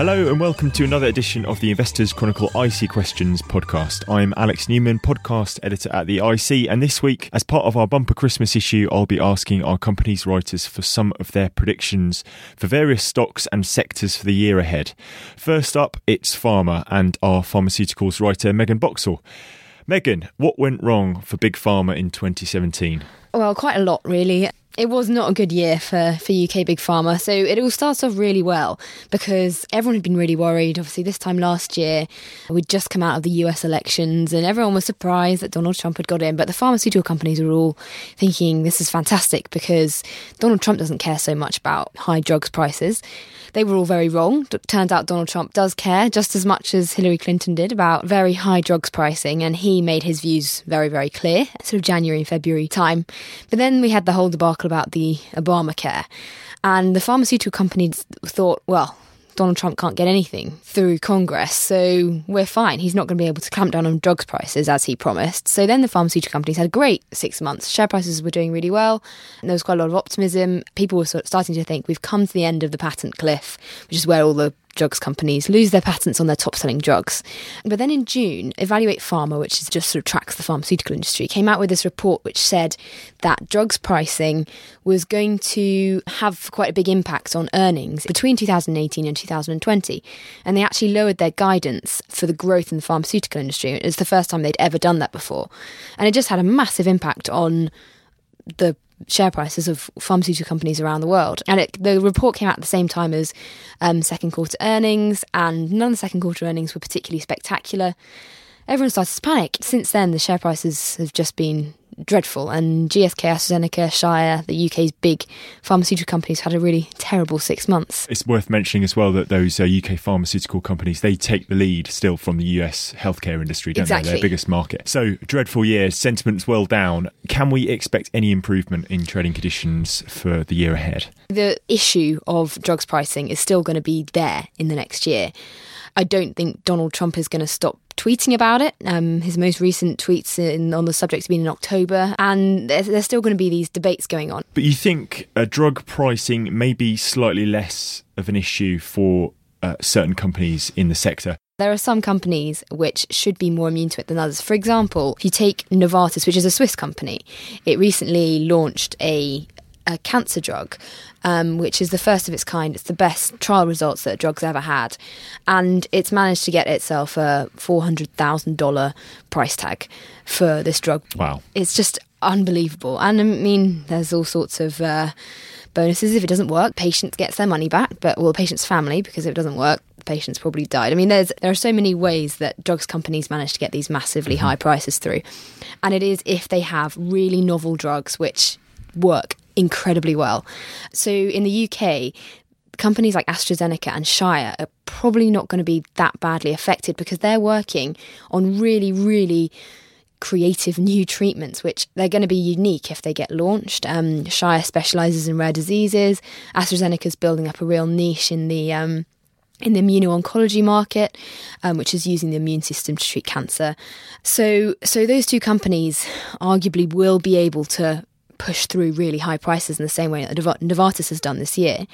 Hello and welcome to another edition of the Investors Chronicle IC Questions podcast. I'm Alex Newman, podcast editor at the IC, and this week, as part of our bumper Christmas issue, I'll be asking our company's writers for some of their predictions for various stocks and sectors for the year ahead. First up, it's Pharma and our pharmaceuticals writer Megan Boxall. Megan, what went wrong for Big Pharma in 2017? Well, quite a lot, really. It was not a good year for, for UK Big Pharma. So it all starts off really well because everyone had been really worried. Obviously, this time last year, we'd just come out of the US elections and everyone was surprised that Donald Trump had got in. But the pharmaceutical companies were all thinking this is fantastic because Donald Trump doesn't care so much about high drugs prices. They were all very wrong. It turns out Donald Trump does care just as much as Hillary Clinton did about very high drugs pricing, and he made his views very, very clear, sort of January and February time. But then we had the whole debacle about the Obamacare. And the pharmaceutical companies thought, well, Donald Trump can't get anything through Congress, so we're fine. He's not going to be able to clamp down on drugs prices as he promised. So then the pharmaceutical companies had a great six months. Share prices were doing really well, and there was quite a lot of optimism. People were sort of starting to think we've come to the end of the patent cliff, which is where all the drugs companies lose their patents on their top selling drugs. But then in June, Evaluate Pharma, which is just sort of tracks the pharmaceutical industry, came out with this report which said that drugs pricing was going to have quite a big impact on earnings between 2018 and 2020. And they actually lowered their guidance for the growth in the pharmaceutical industry. It was the first time they'd ever done that before. And it just had a massive impact on the share prices of pharmaceutical companies around the world. And it, the report came out at the same time as um, second quarter earnings, and none of the second quarter earnings were particularly spectacular. Everyone started to panic. Since then, the share prices have just been dreadful. And GSK, AstraZeneca, Shire, the UK's big pharmaceutical companies had a really terrible six months. It's worth mentioning as well that those uh, UK pharmaceutical companies they take the lead still from the US healthcare industry, don't exactly. they? Their biggest market. So dreadful year, sentiment's well down. Can we expect any improvement in trading conditions for the year ahead? The issue of drugs pricing is still going to be there in the next year. I don't think Donald Trump is going to stop tweeting about it. Um, his most recent tweets in, on the subject have been in October, and there's, there's still going to be these debates going on. But you think uh, drug pricing may be slightly less of an issue for uh, certain companies in the sector? There are some companies which should be more immune to it than others. For example, if you take Novartis, which is a Swiss company, it recently launched a a cancer drug, um, which is the first of its kind. It's the best trial results that a drug's ever had. And it's managed to get itself a $400,000 price tag for this drug. Wow. It's just unbelievable. And I mean, there's all sorts of. Uh, bonuses if it doesn't work patient gets their money back but well the patient's family because if it doesn't work the patient's probably died i mean there's there are so many ways that drugs companies manage to get these massively mm-hmm. high prices through and it is if they have really novel drugs which work incredibly well. So in the UK, companies like AstraZeneca and Shire are probably not going to be that badly affected because they're working on really, really creative new treatments, which they're going to be unique if they get launched. Um, Shire specialises in rare diseases. AstraZeneca is building up a real niche in the um, in the immuno-oncology market, um, which is using the immune system to treat cancer. So, so those two companies arguably will be able to push through really high prices in the same way that Novartis has done this year.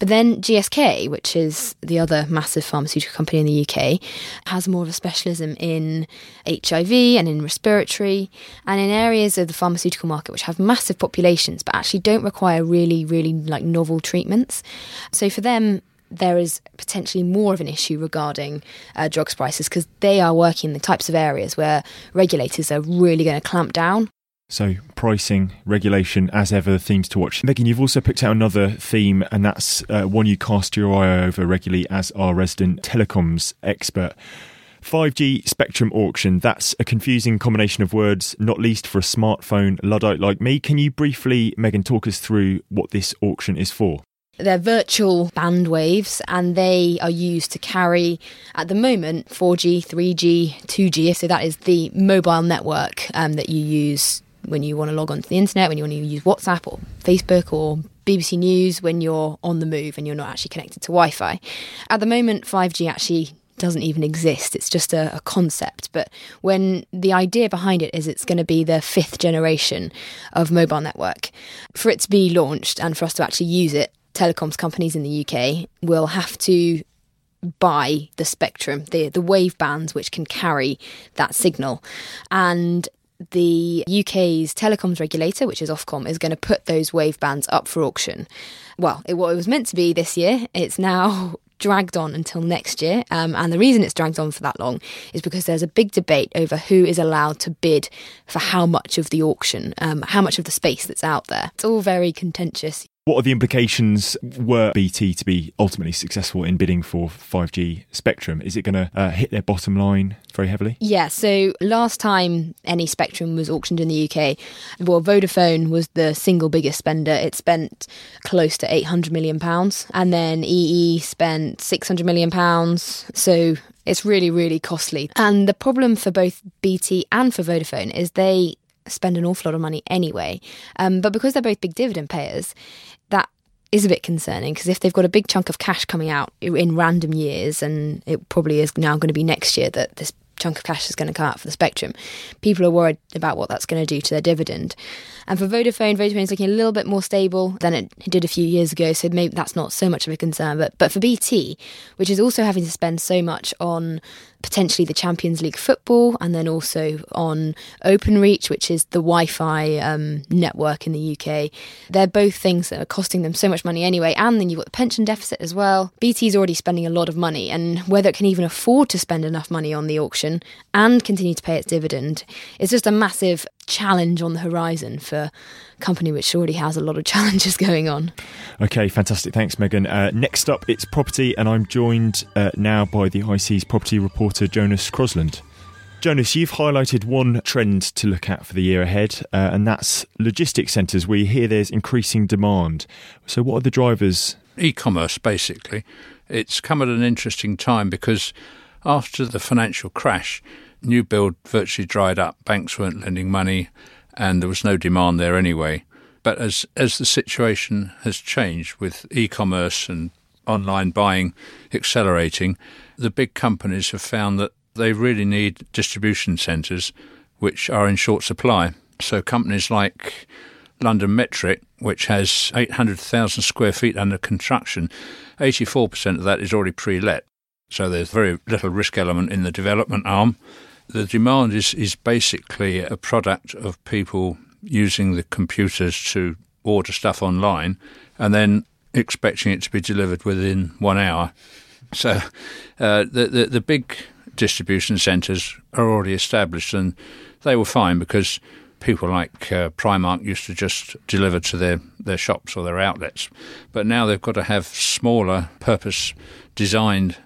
But then GSK, which is the other massive pharmaceutical company in the UK, has more of a specialism in HIV and in respiratory and in areas of the pharmaceutical market which have massive populations but actually don't require really, really like novel treatments. So for them, there is potentially more of an issue regarding uh, drugs prices because they are working in the types of areas where regulators are really going to clamp down so, pricing, regulation, as ever, themes to watch. Megan, you've also picked out another theme, and that's uh, one you cast your eye over regularly as our resident telecoms expert. 5G spectrum auction, that's a confusing combination of words, not least for a smartphone Luddite like me. Can you briefly, Megan, talk us through what this auction is for? They're virtual band waves and they are used to carry, at the moment, 4G, 3G, 2G. So that is the mobile network um, that you use when you want to log onto the internet, when you want to use WhatsApp or Facebook or BBC News when you're on the move and you're not actually connected to Wi Fi. At the moment, 5G actually doesn't even exist. It's just a, a, concept. But when the idea behind it is it's going to be the fifth generation of mobile network, for it to be launched and for us to actually use it, telecoms companies in the UK will have to buy the spectrum, the the wave bands which can carry that signal, and the UK's telecoms regulator, which is Ofcom, is going to put those wave bands up for auction. Well, it, what it was meant to be this year, it's now dragged on until next year. Um, and the reason it's dragged on for that long is because there's a big debate over who is allowed to bid for how much of the auction, um, how much of the space that's out there. It's all very contentious. What are the implications were BT to be ultimately successful in bidding for 5G spectrum? Is it going to uh, hit their bottom line very heavily? Yeah, so last time any spectrum was auctioned in the UK, well, Vodafone was the single biggest spender. It spent close to £800 million. And then EE spent £600 million. So it's really, really costly. And the problem for both BT and for Vodafone is they spend an awful lot of money anyway. Um, but because they're both big dividend payers, that is a bit concerning because if they've got a big chunk of cash coming out in random years, and it probably is now going to be next year that this chunk of cash is going to come out for the spectrum, people are worried about what that's going to do to their dividend. And for Vodafone, Vodafone is looking a little bit more stable than it did a few years ago, so maybe that's not so much of a concern. But but for BT, which is also having to spend so much on potentially the Champions League football, and then also on OpenReach, which is the Wi-Fi um, network in the UK. They're both things that are costing them so much money anyway, and then you've got the pension deficit as well. BT's already spending a lot of money, and whether it can even afford to spend enough money on the auction and continue to pay its dividend, it's just a massive challenge on the horizon for a company which already has a lot of challenges going on. Okay, fantastic. Thanks, Megan. Uh, next up, it's property, and I'm joined uh, now by the IC's property reporter, Jonas Crosland. Jonas, you've highlighted one trend to look at for the year ahead, uh, and that's logistics centres where you hear there's increasing demand. So, what are the drivers? E commerce, basically. It's come at an interesting time because after the financial crash, new build virtually dried up. Banks weren't lending money, and there was no demand there anyway. But as as the situation has changed with e-commerce and online buying accelerating, the big companies have found that they really need distribution centres which are in short supply. So companies like London Metric, which has 800,000 square feet under construction, 84% of that is already pre-let. So there's very little risk element in the development arm. The demand is, is basically a product of people using the computers to order stuff online and then expecting it to be delivered within one hour. So uh, the, the, the big distribution centres are already established and they were fine because people like uh, Primark used to just deliver to their, their shops or their outlets. But now they've got to have smaller, purpose designed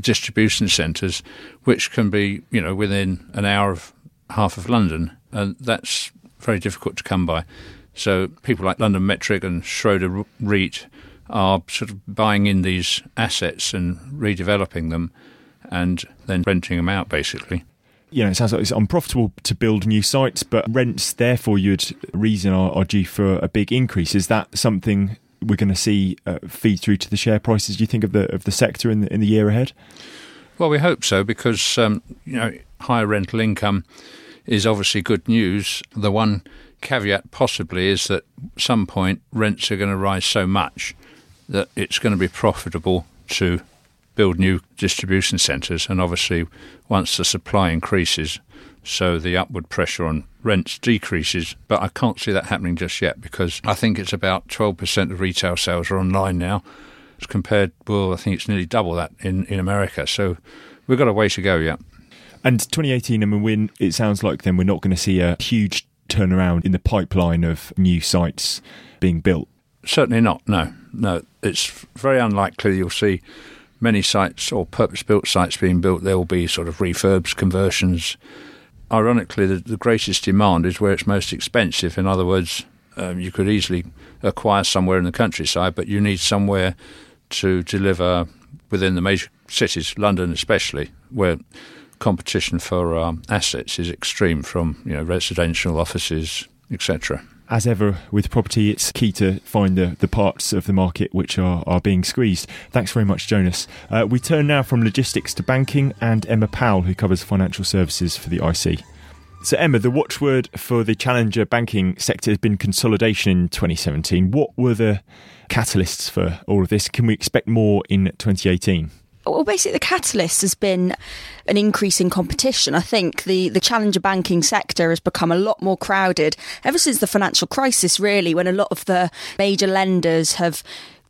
distribution centres, which can be, you know, within an hour of half of London, and that's very difficult to come by. So people like London Metric and Schroder REIT are sort of buying in these assets and redeveloping them, and then renting them out, basically you know, it sounds like it's unprofitable to build new sites, but rents, therefore, you'd reason are, are due for a big increase. Is that something we're going to see uh, feed through to the share prices? Do you think of the of the sector in the, in the year ahead? Well, we hope so because um, you know higher rental income is obviously good news. The one caveat possibly is that at some point rents are going to rise so much that it's going to be profitable to build new distribution centres, and obviously once the supply increases, so the upward pressure on rents decreases. But I can't see that happening just yet because I think it's about 12% of retail sales are online now, as compared, well, I think it's nearly double that in, in America. So we've got a way to go yet. And 2018, I mean, when it sounds like then we're not going to see a huge turnaround in the pipeline of new sites being built. Certainly not. No, no. It's very unlikely you'll see many sites or purpose-built sites being built. There will be sort of refurbs, conversions, ironically, the, the, greatest demand is where it's most expensive. In other words, um, you could easily acquire somewhere in the countryside, but you need somewhere to deliver within the major cities, London especially, where competition for um, assets is extreme from you know residential offices, etc as ever with property, it's key to find the, the parts of the market which are, are being squeezed. Thanks very much, Jonas. Uh, we turn now from logistics to banking and Emma Powell, who covers financial services for the IC. So, Emma, the watchword for the challenger banking sector has been consolidation in 2017. What were the catalysts for all of this? Can we expect more in 2018? Well, basically, the catalyst has been an increase in competition. I think the, the challenger banking sector has become a lot more crowded ever since the financial crisis, really, when a lot of the major lenders have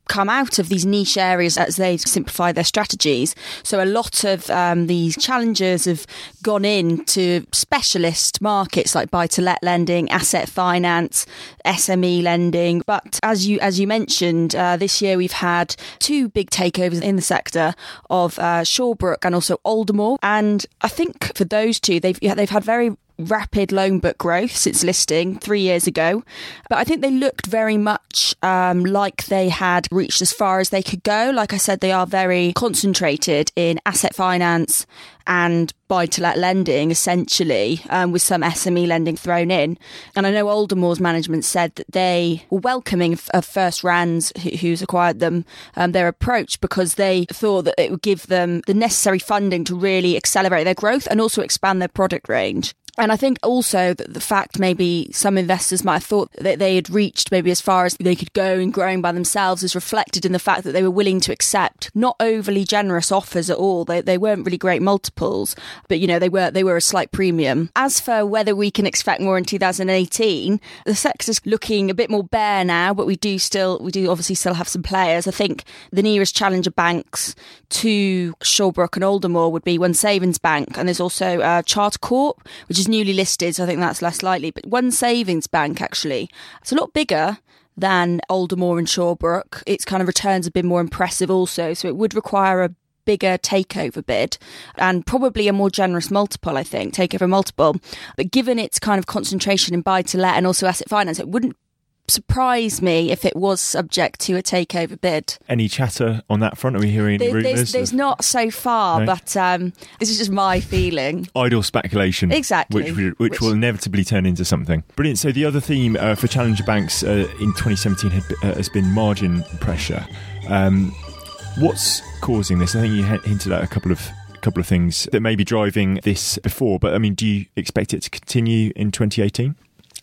come out of these niche areas as they simplify their strategies. So a lot of um, these challengers have gone into specialist markets like buy-to-let lending, asset finance, SME lending. But as you as you mentioned, uh, this year we've had two big takeovers in the sector of uh, Shawbrook and also Aldermore. And I think for those two, they've they've had very rapid loan book growth since listing three years ago. But I think they looked very much um, like they had reached as far as they could go. Like I said, they are very concentrated in asset finance and buy to let lending, essentially, um, with some SME lending thrown in. And I know Aldermore's management said that they were welcoming of FirstRand's, who's acquired them, um, their approach because they thought that it would give them the necessary funding to really accelerate their growth and also expand their product range. And I think also that the fact maybe some investors might have thought that they had reached maybe as far as they could go in growing by themselves is reflected in the fact that they were willing to accept not overly generous offers at all. They, they weren't really great multiples, but you know, they were, they were a slight premium. As for whether we can expect more in 2018, the sector's looking a bit more bare now, but we do still, we do obviously still have some players. I think the nearest challenger banks to Shawbrook and Aldermore would be One Savings Bank, and there's also uh, Charter Court, which is newly listed, so I think that's less likely. But one savings bank, actually, it's a lot bigger than Aldermore and Shawbrook. Its kind of returns have been more impressive also, so it would require a bigger takeover bid and probably a more generous multiple, I think, takeover multiple. But given its kind of concentration in buy to let and also asset finance, it wouldn't surprise me if it was subject to a takeover bid. Any chatter on that front? Are we hearing there, rumours? There's, there's not so far, no? but um, this is just my feeling. Idle speculation. Exactly. Which, which, which, will inevitably turn into something. Brilliant. So the other theme uh, for challenger banks uh, in 2017 had, uh, has been margin pressure. Um, what's causing this? I think you hinted at a couple of couple of things that may be driving this before, but I mean, do you expect it to continue in 2018?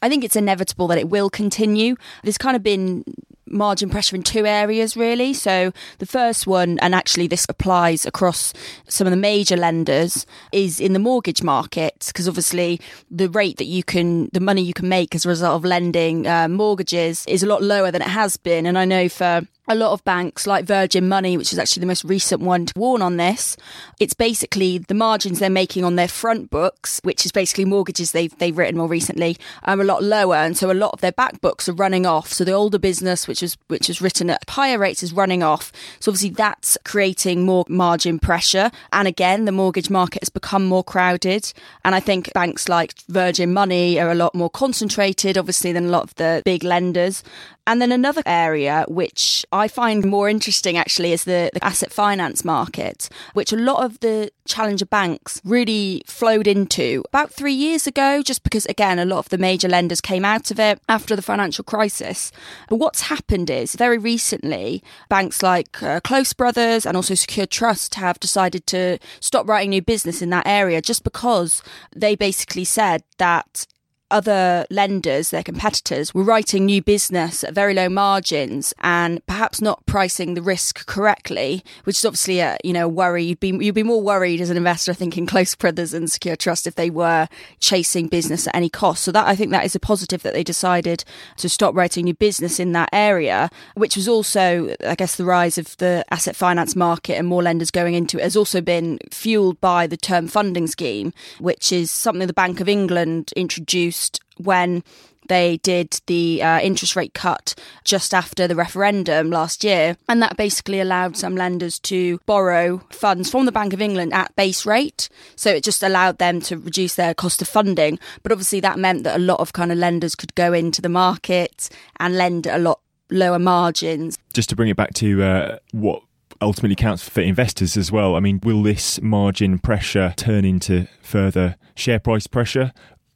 I think it's inevitable that it will continue. There's kind of been margin pressure in two areas really. So the first one, and actually this applies across some of the major lenders, is in the mortgage market because obviously the rate that you can, the money you can make as a result of lending uh, mortgages is a lot lower than it has been. And I know for a lot of banks like Virgin Money, which is actually the most recent one to warn on this, it's basically the margins they're making on their front books, which is basically mortgages they've they've written more recently, are a lot lower, and so a lot of their back books are running off. So the older business, which is which is written at higher rates, is running off. So obviously that's creating more margin pressure, and again the mortgage market has become more crowded, and I think banks like Virgin Money are a lot more concentrated, obviously, than a lot of the big lenders. And then another area which I find more interesting actually is the, the, asset finance market, which a lot of the challenger banks really flowed into about three years ago, just because, again, a lot of the major lenders came out of it after the financial crisis. But what's happened is very recently, banks like uh, Close Brothers and also Secure Trust have decided to stop writing new business in that area just because they basically said that other lenders, their competitors, were writing new business at very low margins and perhaps not pricing the risk correctly, which is obviously a you know worry. You'd be you'd be more worried as an investor I think, in Close Brothers and Secure Trust if they were chasing business at any cost. So that I think that is a positive that they decided to stop writing new business in that area, which was also I guess the rise of the asset finance market and more lenders going into it has also been fueled by the term funding scheme, which is something the Bank of England introduced when they did the uh, interest rate cut just after the referendum last year. And that basically allowed some lenders to borrow funds from the Bank of England at base rate. So it just allowed them to reduce their cost of funding. But obviously, that meant that a lot of kind of lenders could go into the market and lend at a lot lower margins. Just to bring it back to uh, what ultimately counts for investors as well. I mean, will this margin pressure turn into further share price pressure?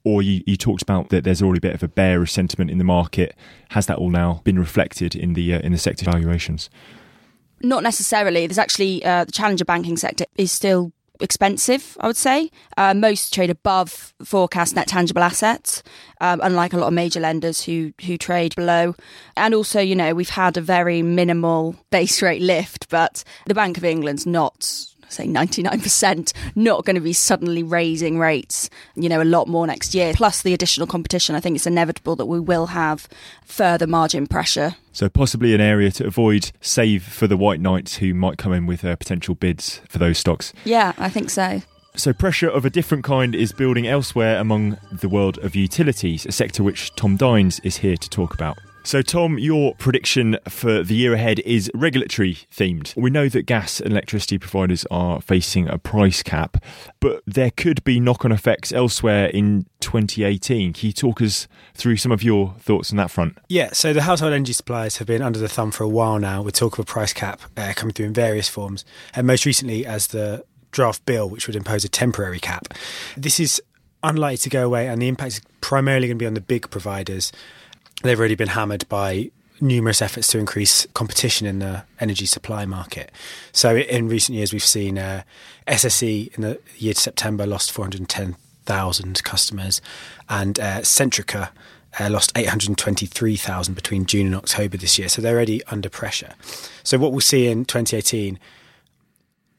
Or you, you talked about that there's already a bit of a bearish sentiment in the market. Has that all now been reflected in the uh, in the sector valuations? Not necessarily. There's actually uh, the challenger banking sector is still expensive, I would say. Uh, most trade above forecast net tangible assets, um, unlike a lot of major lenders who who trade below. And also, you know, we've had a very minimal base rate lift, but the Bank of England's not say 99% not going to be suddenly raising rates you know a lot more next year. Plus the additional competition i think it's inevitable that we will have further margin pressure. So possibly an area to avoid save for the white knights who might come in with uh, potential bids for those stocks. Yeah i think so. So, pressure of a different kind is building elsewhere among the world of utilities, a sector which Tom Dines is here to talk about. So, Tom, your prediction for the year ahead is regulatory themed. We know that gas and electricity providers are facing a price cap, but there could be knock on effects elsewhere in 2018. Can you talk us through some of your thoughts on that front? Yeah, so the household energy suppliers have been under the thumb for a while now with talk of a price cap uh, coming through in various forms, and most recently as the draft bill, which would impose a temporary cap. This is unlikely to go away, and the impact is primarily going to be on the big providers. They've already been hammered by numerous efforts to increase competition in the energy supply market. So, in recent years, we've seen uh, SSE in the year to September lost 410,000 customers, and uh, Centrica. Uh, lost 823,000 between June and October this year. So they're already under pressure. So, what we'll see in 2018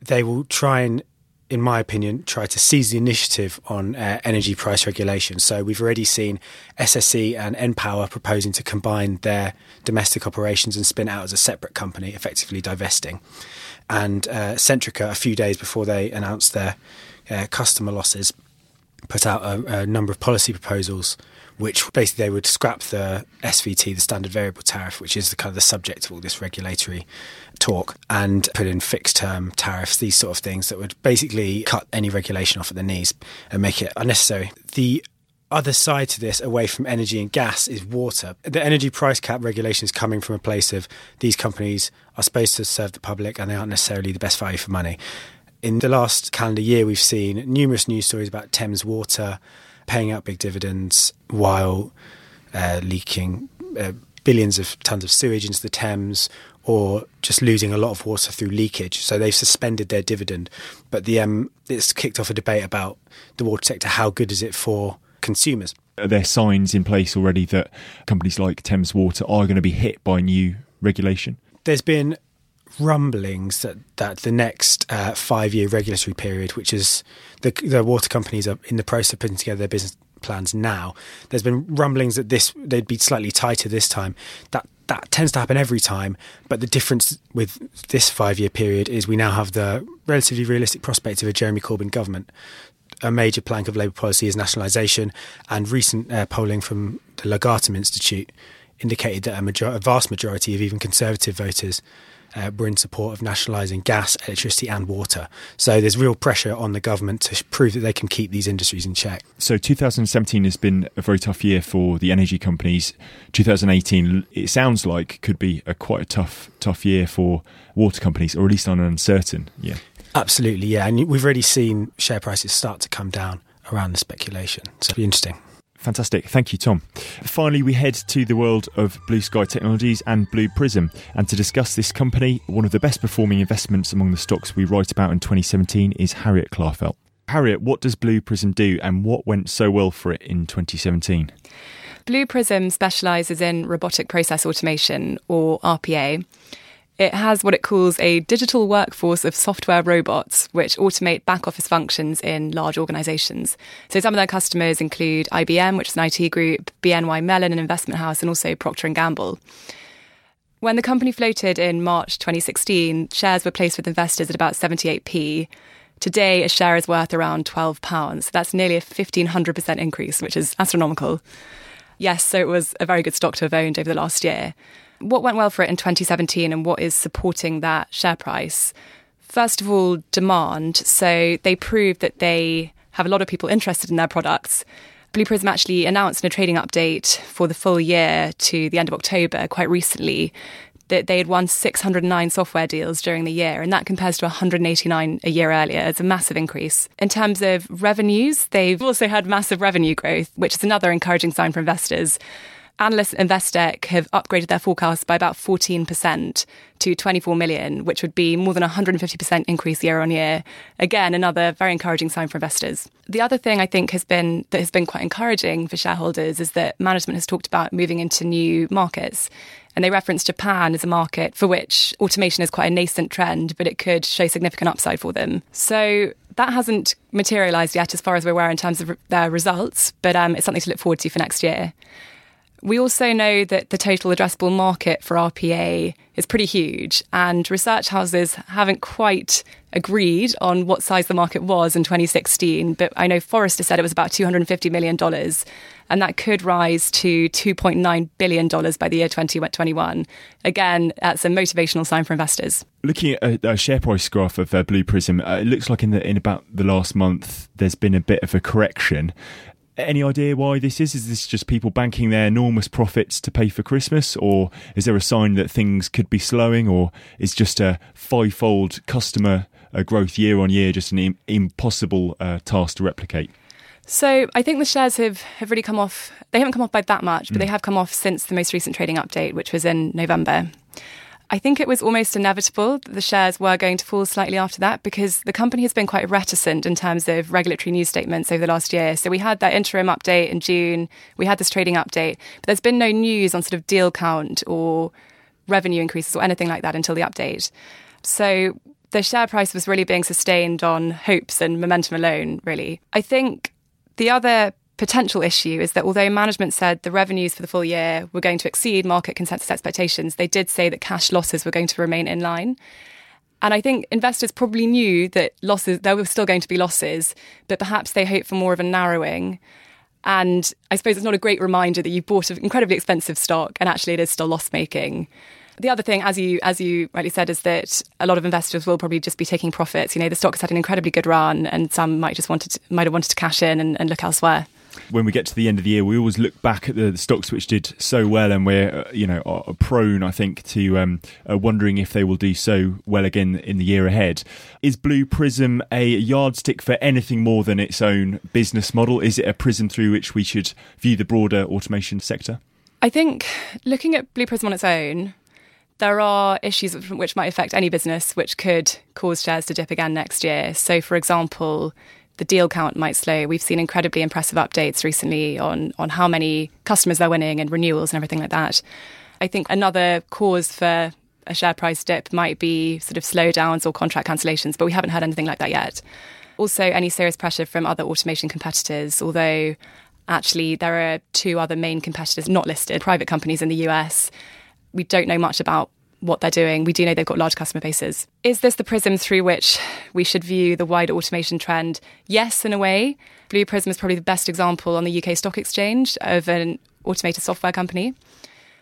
they will try and, in my opinion, try to seize the initiative on uh, energy price regulation. So we've already seen SSE and npower proposing to combine their domestic operations and spin out as a separate company, effectively divesting. And uh, Centrica, a few days before they announced their uh, customer losses, put out a, a number of policy proposals which basically they would scrap the SVT, the standard variable tariff, which is the kind of the subject of all this regulatory talk, and put in fixed term tariffs, these sort of things that would basically cut any regulation off at the knees and make it unnecessary. The other side to this, away from energy and gas, is water. The energy price cap regulation is coming from a place of these companies are supposed to serve the public and they aren't necessarily the best value for money. In the last calendar year, we've seen numerous news stories about Thames Water paying out big dividends while uh, leaking uh, billions of tons of sewage into the Thames or just losing a lot of water through leakage. So they've suspended their dividend. But the um, it's kicked off a debate about the water sector. How good is it for consumers? Are there signs in place already that companies like Thames Water are going to be hit by new regulation? There's been rumblings that, that the next uh, five year regulatory period, which is the, the water companies are in the process of putting together their business plans now. There's been rumblings that this they'd be slightly tighter this time. That that tends to happen every time, but the difference with this five year period is we now have the relatively realistic prospect of a Jeremy Corbyn government. A major plank of Labour policy is nationalisation, and recent uh, polling from the Legatum Institute indicated that a, major- a vast majority of even Conservative voters uh, were in support of nationalising gas, electricity, and water. So there's real pressure on the government to prove that they can keep these industries in check. So 2017 has been a very tough year for the energy companies. 2018, it sounds like, could be a quite a tough, tough year for water companies, or at least on an uncertain year. Absolutely, yeah. And we've already seen share prices start to come down around the speculation. So it'll be interesting. Fantastic. Thank you, Tom. Finally, we head to the world of Blue Sky Technologies and Blue Prism. And to discuss this company, one of the best performing investments among the stocks we write about in 2017 is Harriet Clarfelt. Harriet, what does Blue Prism do and what went so well for it in 2017? Blue Prism specialises in robotic process automation, or RPA. It has what it calls a digital workforce of software robots, which automate back office functions in large organizations. So some of their customers include IBM, which is an IT group, BNY Mellon, an investment house, and also Procter & Gamble. When the company floated in March 2016, shares were placed with investors at about 78p. Today, a share is worth around £12. That's nearly a 1500% increase, which is astronomical. Yes, so it was a very good stock to have owned over the last year. What went well for it in 2017 and what is supporting that share price? First of all, demand. So they proved that they have a lot of people interested in their products. Blue Prism actually announced in a trading update for the full year to the end of October quite recently that they had won 609 software deals during the year, and that compares to 189 a year earlier. It's a massive increase. In terms of revenues, they've also had massive revenue growth, which is another encouraging sign for investors. Analysts at Investec have upgraded their forecast by about 14% to 24 million, which would be more than 150% increase year on year. Again, another very encouraging sign for investors. The other thing I think has been that has been quite encouraging for shareholders is that management has talked about moving into new markets. And they reference Japan as a market for which automation is quite a nascent trend, but it could show significant upside for them. So that hasn't materialised yet as far as we're aware in terms of their results, but um, it's something to look forward to for next year. We also know that the total addressable market for RPA is pretty huge, and research houses haven't quite agreed on what size the market was in 2016. But I know Forrester said it was about $250 million, and that could rise to $2.9 billion by the year 2021. Again, that's a motivational sign for investors. Looking at a, a share price graph of uh, Blue Prism, uh, it looks like in, the, in about the last month there's been a bit of a correction. Any idea why this is? Is this just people banking their enormous profits to pay for Christmas, or is there a sign that things could be slowing, or is just a fivefold customer uh, growth year on year just an Im- impossible uh, task to replicate? So I think the shares have, have really come off. They haven't come off by that much, but mm. they have come off since the most recent trading update, which was in November. I think it was almost inevitable that the shares were going to fall slightly after that because the company has been quite reticent in terms of regulatory news statements over the last year. So we had that interim update in June, we had this trading update, but there's been no news on sort of deal count or revenue increases or anything like that until the update. So the share price was really being sustained on hopes and momentum alone, really. I think the other potential issue is that although management said the revenues for the full year were going to exceed market consensus expectations, they did say that cash losses were going to remain in line. And I think investors probably knew that losses, there were still going to be losses, but perhaps they hoped for more of a narrowing. And I suppose it's not a great reminder that you bought an incredibly expensive stock and actually it is still loss making. The other thing, as you as you rightly said, is that a lot of investors will probably just be taking profits. You know, the stock has had an incredibly good run, and some might just wanted to, might have wanted to cash in and, and look elsewhere when we get to the end of the year, we always look back at the, the stocks which did so well, and we're uh, you know are prone, I think, to um, uh, wondering if they will do so well again in the year ahead. Is Blue Prism a yardstick for anything more than its own business model? Is it a prism through which we should view the broader automation sector? I think looking at Blue Prism on its own, there are issues which might affect any business, which could cause shares to dip again next year. So, for example, the deal count might slow. We've seen incredibly impressive updates recently on on how many customers they're winning and renewals and everything like that. I think another cause for a share price dip might be sort of slowdowns or contract cancellations, but we haven't heard anything like that yet. Also, any serious pressure from other automation competitors, although actually there are two other main competitors not listed, private companies in the US. We don't know much about what they're doing. We do know they've got large customer bases. Is this the prism through which we should view the wider automation trend? Yes, in a way. Blue Prism is probably the best example on the UK Stock Exchange of an automated software company.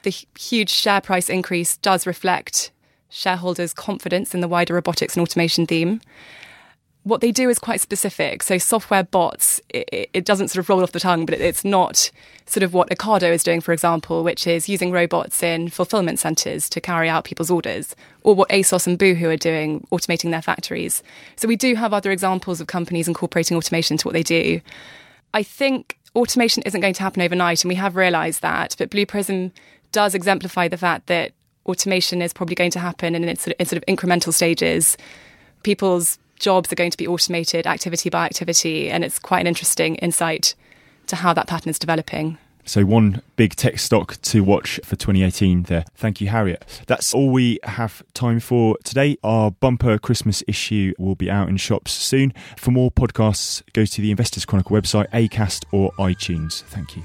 The huge share price increase does reflect shareholders' confidence in the wider robotics and automation theme what they do is quite specific. So software bots, it, it, doesn't sort of roll off the tongue, but it's not sort of what Ocado is doing, for example, which is using robots in fulfillment centres to carry out people's orders, or what ASOS and Boohoo are doing, automating their factories. So we do have other examples of companies incorporating automation into what they do. I think automation isn't going to happen overnight, and we have realised that. But Blue Prism does exemplify the fact that automation is probably going to happen in, in sort of incremental stages. People's jobs are going to be automated activity by activity. And it's quite an interesting insight to how that pattern is developing. So, one big tech stock to watch for 2018 there. Thank you, Harriet. That's all we have time for today. Our bumper Christmas issue will be out in shops soon. For more podcasts, go to the Investors Chronicle website, ACAST or iTunes. Thank you.